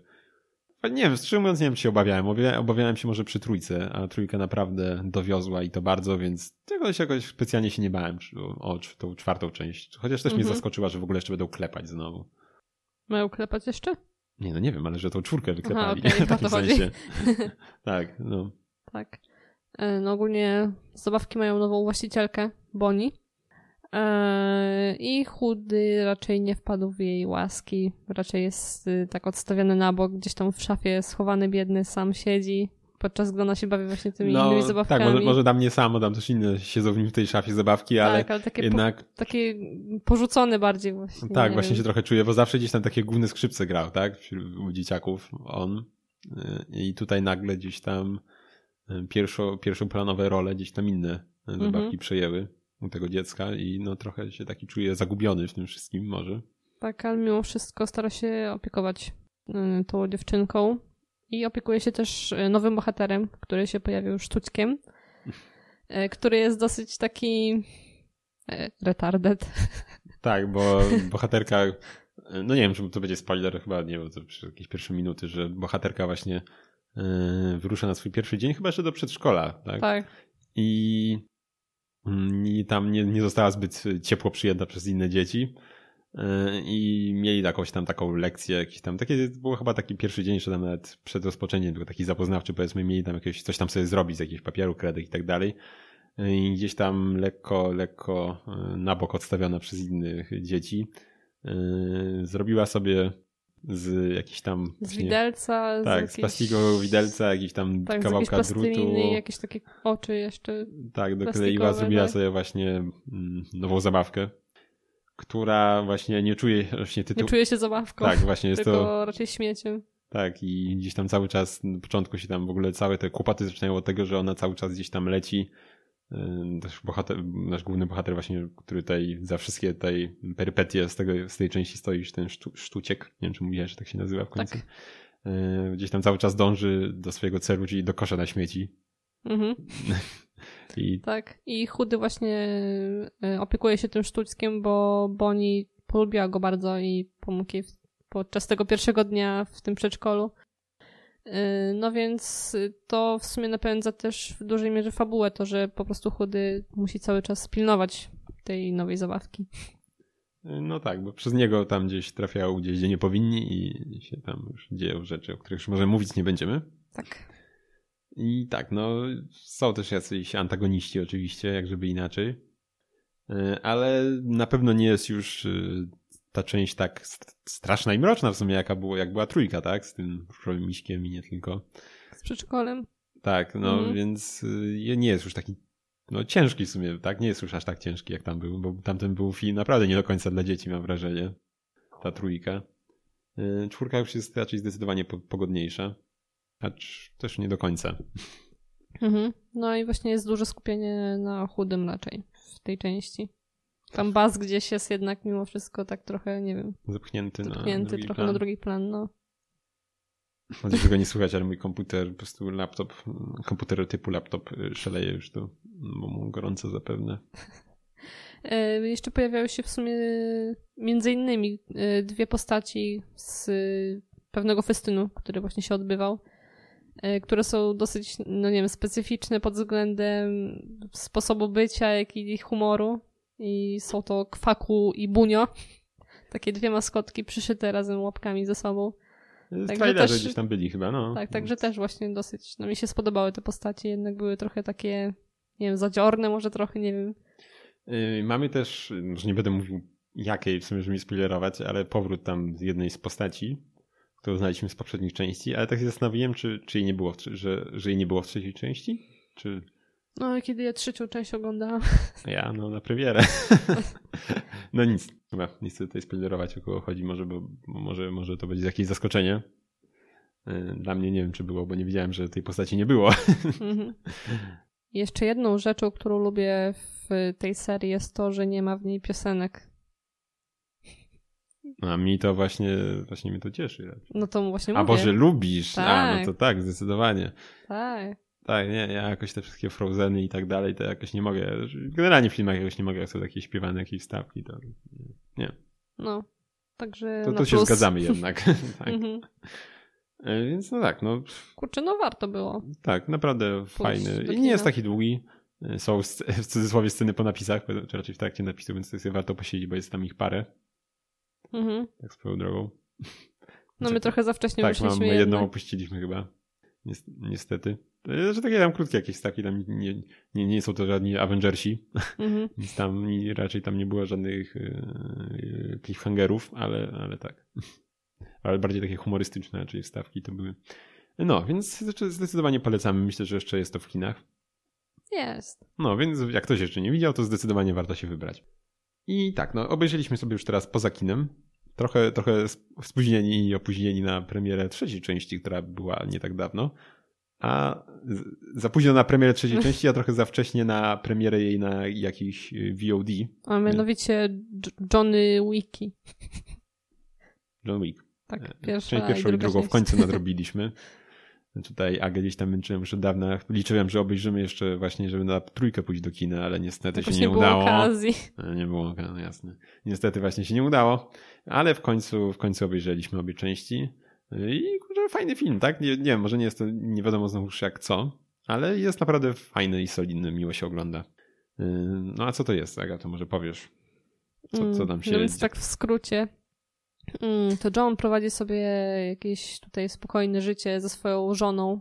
nie wiem, szczerze mówiąc nie wiem, czy się obawiałem. Obawiałem się może przy trójce, a trójka naprawdę dowiozła i to bardzo, więc czegoś jakoś specjalnie się nie bałem o, tą czwartą część. Chociaż też mnie mhm. zaskoczyła, że w ogóle jeszcze będą klepać znowu. Mają klepać jeszcze? Nie, no nie wiem, ale że tą czwórkę wyklepali. Aha, okay, w takim sensie. tak, no. Tak. E, no ogólnie zabawki mają nową właścicielkę, Bonnie. Eee, I chudy raczej nie wpadł w jej łaski. Raczej jest y, tak odstawiony na bok, gdzieś tam w szafie schowany, biedny, sam siedzi. Podczas gdy ona się bawi właśnie tymi no, innymi zabawkami. Tak, może, może tam nie samo, tam też inne siedzą w nim w tej szafie zabawki, ale, tak, ale takie jednak... Po, takie porzucone bardziej właśnie. Tak, właśnie wiem. się trochę czuję, bo zawsze gdzieś tam takie główne skrzypce grał, tak? U dzieciaków on. Y, I tutaj nagle gdzieś tam y, pierwszo, pierwszą planowe role gdzieś tam inne zabawki mhm. przejęły u tego dziecka i no trochę się taki czuje zagubiony w tym wszystkim może. Tak, ale mimo wszystko stara się opiekować y, tą dziewczynką i opiekuje się też y, nowym bohaterem, który się pojawił sztućkiem, y, który jest dosyć taki retarded. Tak, bo bohaterka, no nie wiem, czy to będzie spoiler, chyba nie wiem, to przez jakieś pierwsze minuty, że bohaterka właśnie wyrusza na swój pierwszy dzień, chyba jeszcze do przedszkola, tak? Tak. I i tam nie, nie została zbyt ciepło przyjęta przez inne dzieci. E, I mieli jakąś tam taką lekcję, jakiś tam, takie, było chyba taki pierwszy dzień, że tam nawet przed rozpoczęciem, był taki zapoznawczy, powiedzmy, mieli tam jakieś, coś tam sobie zrobić z jakiegoś papieru, kredek i tak dalej. E, I gdzieś tam lekko, lekko e, na bok odstawiona przez innych dzieci. Zrobiła sobie z jakiś tam... Z widelca. Tak, z, jakiejś... z widelca, jakiś tam tak, kawałka z drutu. jakieś takie oczy jeszcze Tak, dokleiła, zrobiła tak? sobie właśnie mm, nową zabawkę, która właśnie nie czuje właśnie tytułu. Nie czuje się zabawką. Tak, właśnie jest tylko to... raczej śmieciem. Tak, i gdzieś tam cały czas, na początku się tam w ogóle całe te kłopoty zaczynają od tego, że ona cały czas gdzieś tam leci nasz, bohater, nasz główny bohater właśnie, który tutaj za wszystkie tej perypetie z, tego, z tej części stoi, ten sztu, sztuciek, nie wiem czy mówiłeś, że tak się nazywa w końcu, tak. Gdzieś tam cały czas dąży do swojego celu, czyli do kosza na śmieci. Mhm. I... Tak, i chudy właśnie e, opiekuje się tym sztućkiem, bo Boni polubiła go bardzo i pomógł jej podczas tego pierwszego dnia w tym przedszkolu. Y, no więc to w sumie napędza też w dużej mierze fabułę, to że po prostu chudy musi cały czas pilnować tej nowej zabawki. No tak, bo przez niego tam gdzieś trafiają gdzieś, gdzie nie powinni i się tam już dzieją rzeczy, o których już może mówić nie będziemy. Tak. I tak, no są też jacyś antagoniści oczywiście, jak żeby inaczej. E, ale na pewno nie jest już ta część tak straszna i mroczna w sumie, jaka było, jak była trójka, tak? Z tym różowym miśkiem i nie tylko. Z przedszkolem. Tak, no mhm. więc e, nie jest już taki no ciężki w sumie, tak? Nie jest już aż tak ciężki jak tam był, bo tamten był film naprawdę nie do końca dla dzieci, mam wrażenie. Ta trójka. Czwórka już jest raczej zdecydowanie pogodniejsza. Acz też nie do końca. Mhm. No i właśnie jest duże skupienie na chudym raczej w tej części. Tam Baz gdzieś jest jednak mimo wszystko tak trochę, nie wiem. Zepchnięty, zepchnięty na drugi trochę plan. na drugi plan, no. Może tego nie słychać, ale mój komputer, po prostu laptop, komputer typu laptop y, szaleje już tu, bo mu gorąco zapewne. E, jeszcze pojawiały się w sumie między innymi e, dwie postaci z pewnego festynu, który właśnie się odbywał. Które są dosyć, no nie wiem, specyficzne pod względem sposobu bycia, jak i humoru. I są to Kwaku i Bunio. Takie dwie maskotki przyszyte razem łapkami ze sobą. Także też, gdzieś tam byli chyba, no. Tak, także też właśnie dosyć, no mi się spodobały te postacie, jednak były trochę takie, nie wiem, zadziorne może trochę, nie wiem. Yy, mamy też, może nie będę mówił jakiej, w sumie, żeby mi spoilerować, ale powrót tam z jednej z postaci, którą znaliśmy z poprzednich części, ale tak się zastanowiłem, czy, czy jej nie było, że, że jej nie było w trzeciej części? Czy... No, kiedy ja trzecią część oglądałam. Ja, no na premierę. no nic, chyba nie chcę tutaj spoilerować o kogo chodzi, może, bo, może, może to będzie jakieś zaskoczenie. Y, dla mnie nie wiem, czy było, bo nie wiedziałem, że tej postaci nie było. Mhm. Jeszcze jedną rzeczą, którą lubię w tej serii jest to, że nie ma w niej piosenek. A mi to właśnie, właśnie mnie to cieszy. No to właśnie A mówię. Boże, lubisz. Tak. A, no tak. to tak, zdecydowanie. Tak. Tak, nie, ja jakoś te wszystkie Frozeny i tak dalej, to jakoś nie mogę, generalnie w filmach jakoś nie mogę, jak są takie śpiewane jakieś stawki, to nie. No, także To, to się zgadzamy jednak. tak. Mhm. E, więc no tak, no. Kurczę, no warto było. Tak, naprawdę fajny. I nie jest taki długi. E, są w cudzysłowie sceny po napisach, czy raczej w trakcie napisu, więc to jest warto posiedzieć, bo jest tam ich parę. Mhm. Tak swoją drogą. No my trochę za wcześnie tak, wyszliśmy. Tak, jedną opuściliśmy chyba. Niestety. Że takie tam krótkie jakieś stawki, tam nie, nie, nie są to żadni Avengersi. Mhm. Nic tam, raczej tam nie było żadnych yy, cliffhangerów, ale, ale tak. Ale bardziej takie humorystyczne czyli stawki to były. No, więc zdecydowanie polecamy. Myślę, że jeszcze jest to w kinach. Jest. No, więc jak ktoś jeszcze nie widział, to zdecydowanie warto się wybrać. I tak, no obejrzeliśmy sobie już teraz poza kinem. Trochę, trochę spóźnieni i opóźnieni na premierę trzeciej części, która była nie tak dawno. A za późno na premierę trzeciej części, a trochę za wcześnie na premierę jej na jakiś y, VOD. A mianowicie Johnny Wiki. John Wick. Tak, e, pierwsza Część pierwszą i, i drugą w końcu nadrobiliśmy. Tutaj Agę gdzieś tam męczyłem już od dawna. Liczyłem, że obejrzymy jeszcze właśnie, żeby na trójkę pójść do kina, ale niestety Jakoś się nie, nie udało. Okazji. E, nie było okazji, no jasne. Niestety właśnie się nie udało, ale w końcu, w końcu obejrzeliśmy obie części. I kurczę, fajny film, tak? Nie, nie wiem, może nie jest to nie wiadomo znowu jak co, ale jest naprawdę fajny i solidny, miło się ogląda. E, no a co to jest, Aga? To może powiesz, co, co tam się... No więc tak w skrócie, Mm, to John prowadzi sobie jakieś tutaj spokojne życie ze swoją żoną,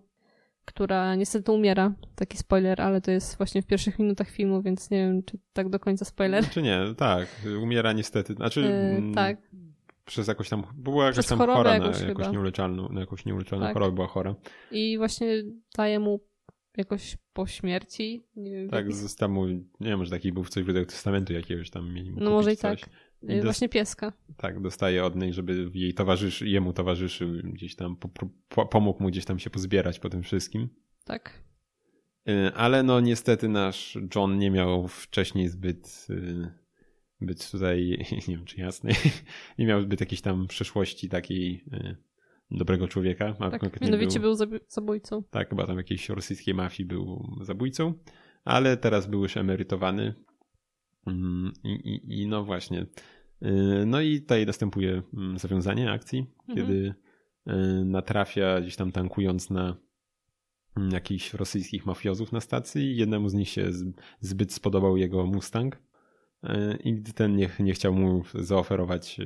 która niestety umiera. Taki spoiler, ale to jest właśnie w pierwszych minutach filmu, więc nie wiem, czy tak do końca spoiler. Czy nie, tak. Umiera niestety. Znaczy, yy, tak. Przez jakąś tam, była jakaś tam chora na jakąś nieuleczalną, na jakąś nieuleczalną tak. chorobę była chora. I właśnie daje mu jakoś po śmierci. Wiem, tak, został mu, nie wiem, może taki był w coś w rodzaju testamentu jakiegoś tam mieli No może i coś. tak. I właśnie pieska. Tak, dostaje od niej, żeby jej towarzyszy, jemu towarzyszył, gdzieś tam po, po, pomógł mu gdzieś tam się pozbierać po tym wszystkim. Tak. Y, ale no niestety nasz John nie miał wcześniej zbyt y, być tutaj, nie wiem czy jasny, nie miał zbyt jakiejś tam przeszłości takiej y, dobrego człowieka. A tak, mianowicie był, był zabójcą. Tak, chyba tam jakiejś rosyjskiej mafii był zabójcą, ale teraz był już emerytowany mm, i, i, i no właśnie. No i tutaj następuje mm, zawiązanie akcji, mhm. kiedy natrafia gdzieś tam tankując na mm, jakichś rosyjskich mafiozów na stacji jednemu z nich się zbyt spodobał jego Mustang i gdy ten nie, nie chciał mu zaoferować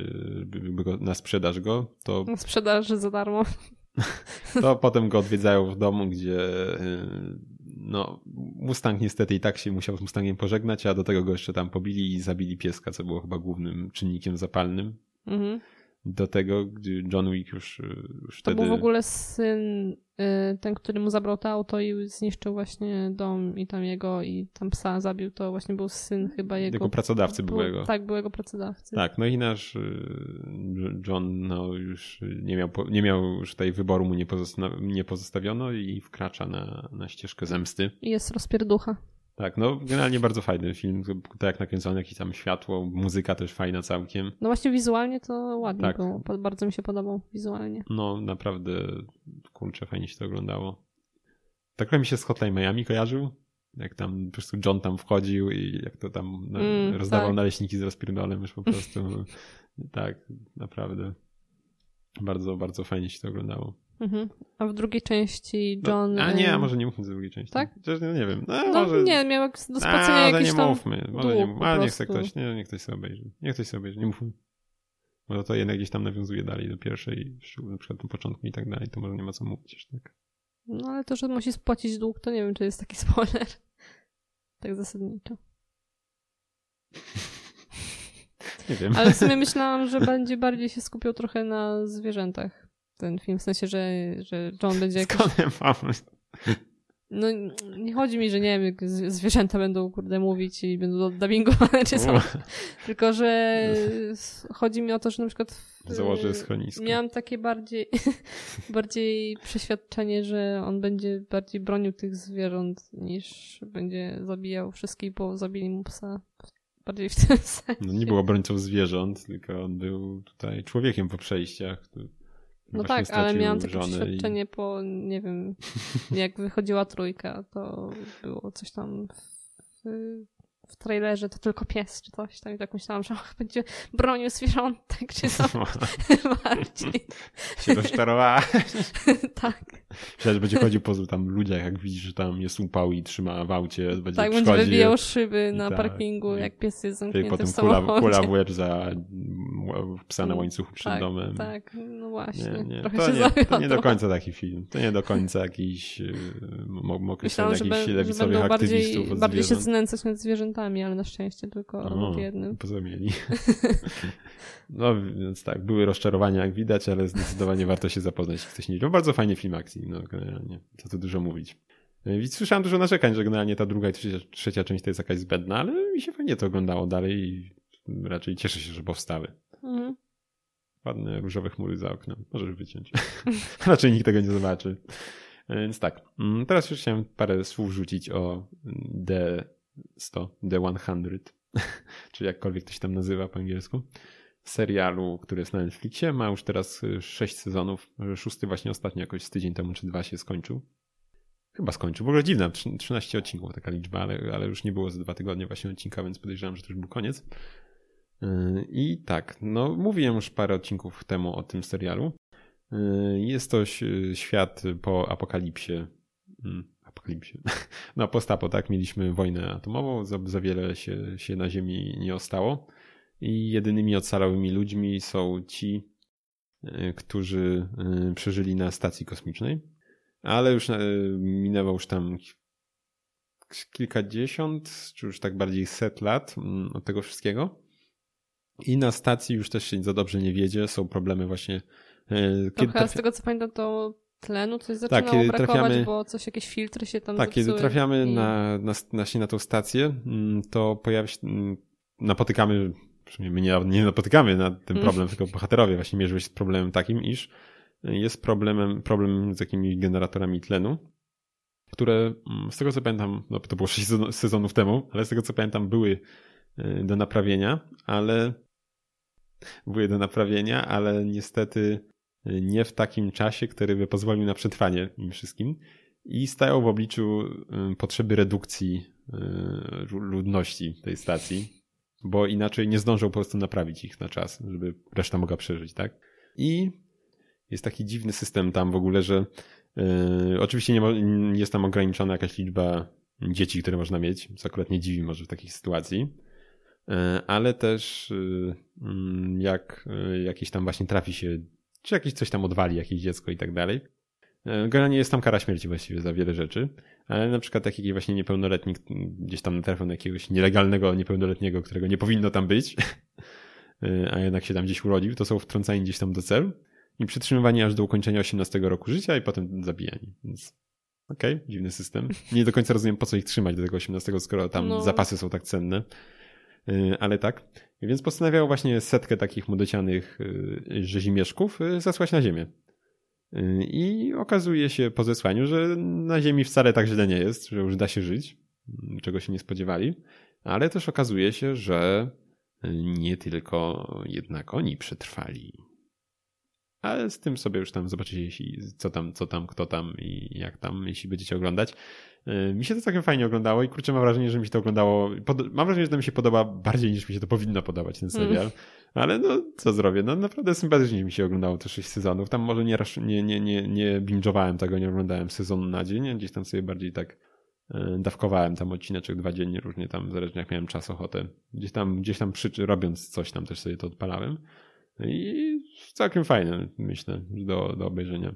go, na sprzedaż go, to... Na sprzedaż za darmo. To potem go odwiedzają w domu, gdzie no, Mustang niestety i tak się musiał z Mustangiem pożegnać, a do tego go jeszcze tam pobili i zabili pieska, co było chyba głównym czynnikiem zapalnym. Mhm do tego, gdy John Wick już, już to wtedy... To był w ogóle syn, y, ten, który mu zabrał to auto i zniszczył właśnie dom i tam jego i tam psa zabił, to właśnie był syn chyba jego... Jego pracodawcy był, byłego. Tak, byłego pracodawcy. Tak, no i nasz y, John no, już nie miał, nie miał już tutaj wyboru mu nie, pozosta nie pozostawiono i wkracza na, na ścieżkę zemsty. I jest rozpierducha. Tak, no generalnie bardzo fajny film, tak jak nakręcony, jakieś tam światło, muzyka też fajna całkiem. No właśnie wizualnie to ładnie tak. było, bardzo mi się podobał wizualnie. No naprawdę, kurczę, fajnie się to oglądało. Tak mi się z Hotline Miami kojarzył, jak tam po prostu John tam wchodził i jak to tam mm, rozdawał tak. naleśniki z rozpierdolem już po prostu. tak, naprawdę. Bardzo, bardzo fajnie się to oglądało. Mhm. A w drugiej części no, John... No, a nie, a może nie mówmy z drugiej części. Tak? Chociaż nie, nie wiem. No, no może... nie, miał do spłacenia jakiś nie tam mówmy. Może nie mówmy. Ale nie chce ktoś, nie, niech ktoś sobie obejrzy. Niech ktoś sobie obejrzy, nie mówmy. Może to jednak gdzieś tam nawiązuje dalej do pierwszej, na przykład do początku i tak dalej, to może nie ma co mówić już tak. No ale to, że musi spłacić dług, to nie wiem, czy jest taki spoiler. Tak zasadniczo. nie wiem. Ale w sumie myślałam, że będzie bardziej się skupiał trochę na zwierzętach ten film, w sensie, że, że John będzie jakoś... Skąd No nie chodzi mi, że nie wiem, zwierzęta będą kurde mówić i będą dubbingowane czy co. Tylko, że chodzi mi o to, że na przykład założy schronisko. Miałam takie bardziej bardziej przeświadczenie, że on będzie bardziej bronił tych zwierząt niż będzie zabijał wszystkich, bo zabili mu psa. Bardziej w tym sensie. No nie był obrońcą zwierząt, tylko on był tutaj człowiekiem po przejściach. No tak, ale miałam takie doświadczenie i... po, nie wiem, jak wychodziła trójka, to było coś tam w, w trailerze, to tylko pies czy coś tam i tak myślałam, że będzie bronił zwierzątek czy coś bardziej. Się rozczarowałaś. tak. Myślałem, że będzie chodził po tam ludziach, jak widzisz, że tam jest upał i trzyma w aucie, będzie Tak, będzie wybijał szyby na tak. parkingu, jak pies jest zamknięty potem w kula, kula w łeb za psa na łańcuchu przed tak, domem. Tak, no właśnie. Nie, nie. To, nie, to nie do końca taki film. To nie do końca jakiś yy, określony jakichś lewicowych aktywistów bardziej, bardziej się znęcać nad zwierzętami, ale na szczęście tylko o, jednym. Pozamieli. no więc tak, były rozczarowania jak widać, ale zdecydowanie warto się zapoznać, jeśli ktoś nie widział. Bardzo fajny film akcji, no generalnie. Co tu dużo mówić. I słyszałem dużo narzekań, że generalnie ta druga i trzecia, trzecia część to jest jakaś zbędna, ale mi się fajnie to oglądało dalej i raczej cieszę się, że powstały. Mhm. Ładne różowe chmury za oknem. Możesz wyciąć. raczej nikt tego nie zobaczy. Więc tak. Mm, teraz już chciałem parę słów rzucić o D100, D100, czy jakkolwiek to się tam nazywa po angielsku. Serialu, który jest na Netflixie. Ma już teraz sześć sezonów. Szósty właśnie ostatnio jakoś z tydzień temu czy dwa się skończył. Chyba skończył. W ogóle dziwna, 13 odcinków taka liczba, ale, ale już nie było za dwa tygodnie właśnie odcinka, więc podejrzewam, że to już był koniec. Yy, I tak, no mówiłem już parę odcinków temu o tym serialu. Yy, jest to świat po apokalipsie. Hmm, apokalipsie. No postapo, tak? Mieliśmy wojnę atomową, za, za wiele się, się na Ziemi nie ostało. I jedynymi ocalałymi ludźmi są ci, yy, którzy przeżyli na stacji kosmicznej. Ale już minęło już tam kilkadziesiąt, czy już tak bardziej set lat mm, od tego wszystkiego. I na stacji już też się za dobrze nie wiedzie, są problemy właśnie. E, kiedy Trochę z tego co pamiętam, to tlenu coś zaczynało tak, kiedy brakować, trafiamy, bo coś, jakieś filtry się tam Tak, kiedy trafiamy i... na, na, na, na tą stację, mm, to pojawia się, mm, napotykamy, my nie, nie napotykamy na ten mm. problem, tylko bohaterowie właśnie mierzyły się z problemem takim, iż jest problemem, problem z jakimiś generatorami tlenu, które z tego co pamiętam, no to było 6 sezonów temu, ale z tego co pamiętam były e, do naprawienia, ale były do naprawienia, ale niestety nie w takim czasie, który by pozwolił na przetrwanie im wszystkim i stają w obliczu potrzeby redukcji ludności tej stacji, bo inaczej nie zdążą po prostu naprawić ich na czas, żeby reszta mogła przeżyć, tak? I jest taki dziwny system tam w ogóle, że yy, oczywiście nie, jest tam ograniczona jakaś liczba dzieci, które można mieć, co akurat nie dziwi może w takiej sytuacji, ale też yy, jak jakieś tam właśnie trafi się, czy jakieś coś tam odwali, jakieś dziecko i tak dalej. Generalnie jest tam kara śmierci właściwie za wiele rzeczy, ale na przykład taki właśnie niepełnoletni gdzieś tam na jakiegoś nielegalnego niepełnoletniego, którego nie powinno tam być, a jednak się tam gdzieś urodził, to są wtrącani gdzieś tam do celu i przytrzymywani aż do ukończenia 18 roku życia i potem zabijani. Więc okej, okay, dziwny system. Nie do końca rozumiem, po co ich trzymać do tego 18, skoro tam no. zapasy są tak cenne. Y, ale tak. Więc postanawiał właśnie setkę takich młodocianych y, rzezimieszków y, zesłać na ziemię. I okazuje się po zesłaniu, że na ziemi wcale tak źle nie jest, że już da się żyć, czego się nie spodziewali. Ale też okazuje się, że nie tylko jednak oni przetrwali ale z tym sobie już tam zobaczycie, co tam, co tam, kto tam i jak tam, jeśli będziecie oglądać. Y, mi się to całkiem fajnie oglądało i kurczę, mam wrażenie, że mi się to oglądało. Mam wrażenie, że to mi się podoba bardziej niż mi się to powinno podobać, ten serial. Mm. Ale no, co zrobię? No naprawdę sympatycznie mi się oglądało te sześć sezonów. Tam może nie, nie, nie, nie, nie binge'owałem tego, nie oglądałem sezonu na dzień, gdzieś tam sobie bardziej tak y, dawkowałem tam odcineczek dwa dziennie, różnie tam, zależnie jak miałem czas, ochotę. Gdzieś tam, gdzieś tam przy, robiąc coś tam też sobie to odpalałem. I całkiem fajne, myślę, do, do obejrzenia.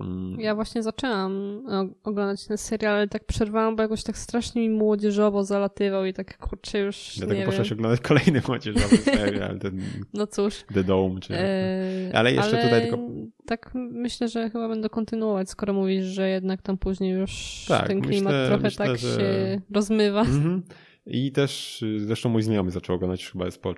Mm. Ja właśnie zaczęłam oglądać ten serial, ale tak przerwałam, bo jakoś tak strasznie mi młodzieżowo zalatywał i tak kurczę już Dlatego poszłaś oglądać kolejny młodzieżowy serial, ten no cóż. The Dome, czy... Eee, ale jeszcze ale tutaj tylko... Tak myślę, że chyba będę kontynuować, skoro mówisz, że jednak tam później już tak, ten klimat myślę, trochę myślę, tak że... się rozmywa. Mhm. I też zresztą mój znajomy zaczął oglądać chyba jest po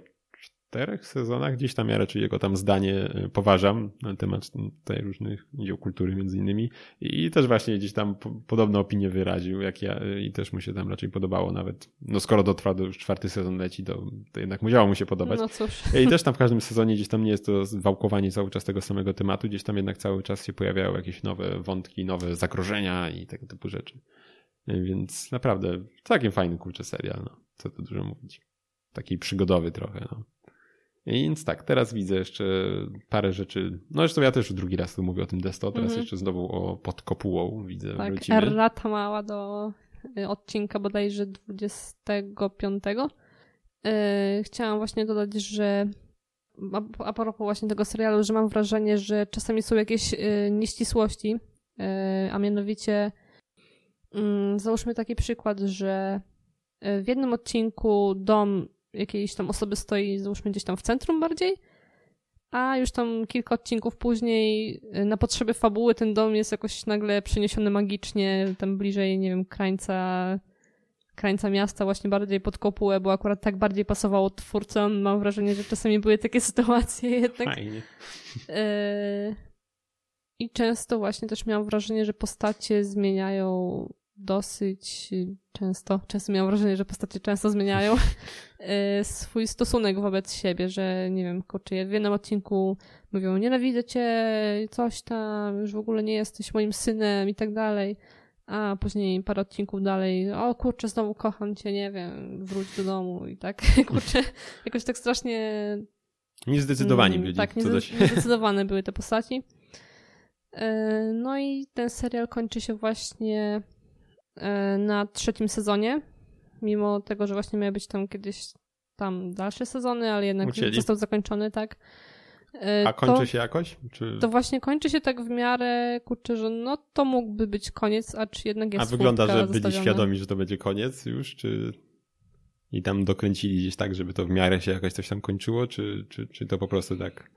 czterech sezonach. Gdzieś tam ja raczej jego tam zdanie y, poważam na temat tutaj różnych dzieł kultury między innymi i też właśnie gdzieś tam podobne opinie wyraził jak ja y, i też mu się tam raczej podobało nawet. No skoro dotrwa do już czwarty sezon leci, to, to jednak musiało mu się podobać. No cóż. I też tam w każdym sezonie gdzieś tam nie jest to wałkowanie cały czas tego samego tematu, gdzieś tam jednak cały czas się pojawiają jakieś nowe wątki, nowe zagrożenia i tego typu rzeczy. Y, więc naprawdę całkiem fajny kurczę serial, no. Co tu dużo mówić. Taki przygodowy trochę, no. Więc tak, teraz widzę jeszcze parę rzeczy. No zresztą ja też drugi raz tu mówię o tym Desto, teraz mhm. jeszcze znowu o pod kopułą widzę. Tak, wrócimy. errata mała do y, odcinka bodajże 25. Yy, chciałam właśnie dodać, że a, a propos właśnie tego serialu, że mam wrażenie, że czasami są jakieś yy, nieścisłości, yy, a mianowicie mm, załóżmy taki przykład, że y, w jednym odcinku dom jakiejś tam osoby stoi, załóżmy gdzieś tam w centrum bardziej, a już tam kilka odcinków później y, na potrzeby fabuły ten dom jest jakoś nagle przeniesiony magicznie tam bliżej, nie wiem, krańca krańca miasta, właśnie bardziej pod kopułę, bo akurat tak bardziej pasowało twórcom. Mam wrażenie, że czasami były takie sytuacje jednak. Fajnie. Y, I często właśnie też miałam wrażenie, że postacie zmieniają dosyć często, często miałam wrażenie, że postacie często zmieniają e, swój stosunek wobec siebie, że nie wiem, kurczę, w jednym odcinku mówią nienawidzę cię, coś tam, już w ogóle nie jesteś moim synem i tak dalej, a później parę odcinków dalej, o kurczę, znowu kocham cię, nie wiem, wróć do domu i tak, kurczę, jakoś tak strasznie... Niezdecydowani mm, byli. Tak, niezdecydowane były te postaci. E, no i ten serial kończy się właśnie na trzecim sezonie, mimo tego, że właśnie miały być tam kiedyś tam dalsze sezony, ale jednak Ucięli. został zakończony, tak. E, A kończy to, się jakoś? Czy... To właśnie kończy się tak w miarę, kurczę, że no to mógłby być koniec, a czy jednak jest A wygląda, że byli świadomi, że to będzie koniec już, czy i tam dokręcili gdzieś tak, żeby to w miarę się jakoś coś tam kończyło, czy, czy, czy to po prostu tak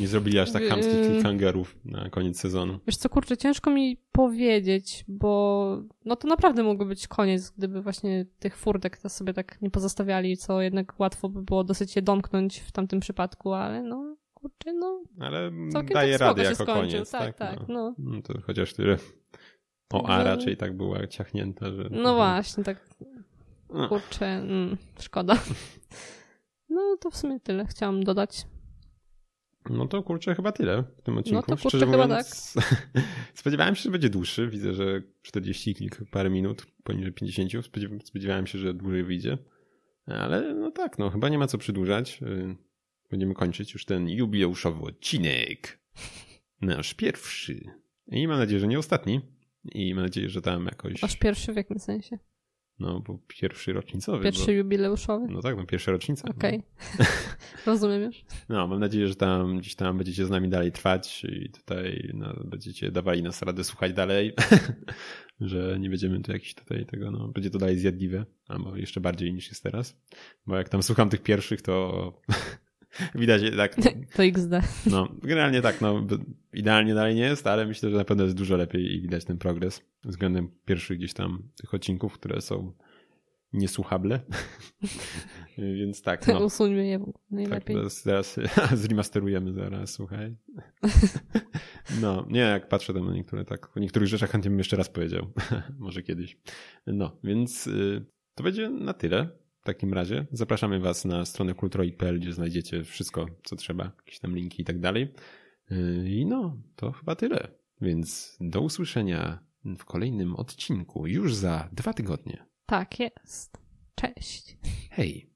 nie zrobili aż tak chamskich yy, cliffhangerów na koniec sezonu. Wiesz co, kurczę, ciężko mi powiedzieć, bo no to naprawdę mógłby być koniec, gdyby właśnie tych furtek sobie tak nie pozostawiali, co jednak łatwo by było dosyć je domknąć w tamtym przypadku, ale no, kurczę, no. Ale daje tak radę jako koniec, tak? Tak, tak, no. no. no to chociaż tyle. O A raczej tak była ciachnięta, że... No właśnie, tak no. kurczę, mm, szkoda. No to w sumie tyle chciałam dodać. No to kurczę chyba tyle w tym odcinku. No to kurczę Szczerze chyba mówiąc, tak. spodziewałem się, że będzie dłuższy. Widzę, że 40 kilka, parę minut, poniżej 50. Spodziewałem się, że dłużej wyjdzie. Ale no tak, no chyba nie ma co przedłużać. Y, będziemy kończyć już ten jubileuszowy odcinek. nasz pierwszy. I mam nadzieję, że nie ostatni. I mam nadzieję, że tam jakoś. Nasz pierwszy w jakim sensie? No, bo pierwszy rocznicowy. Pierwszy bo... jubileuszowy? No tak, no pierwsza rocznica. Okej. Okay. Rozumiem już. No, mam nadzieję, że tam gdzieś tam będziecie z nami dalej trwać i tutaj no, będziecie dawali nas radę słuchać dalej, że nie będziemy tu jakiś tutaj tego, no, będzie to dalej zjadliwe, albo jeszcze bardziej niż jest teraz, bo jak tam słucham tych pierwszych, to widać tak. To XD. No, generalnie tak, no, idealnie dalej nie jest, ale myślę, że na pewno jest dużo lepiej i widać ten progres względem pierwszych gdzieś tam tych odcinków, które są niesłuchable. Więc tak. No. Usuńmy je najlepiej. Tak, teraz, zremasterujemy zaraz, słuchaj. No, nie, jak patrzę tam na niektóre, tak, o niektórych rzeczach chętnie bym jeszcze raz powiedział. Może kiedyś. No, więc y, to będzie na tyle. W takim razie zapraszamy Was na stronę kulturoid.pl, gdzie znajdziecie wszystko, co trzeba, jakieś tam linki i tak dalej. Y, I no, to chyba tyle. Więc do usłyszenia w kolejnym odcinku już za dwa tygodnie. Tak jest. Cześć. Hej.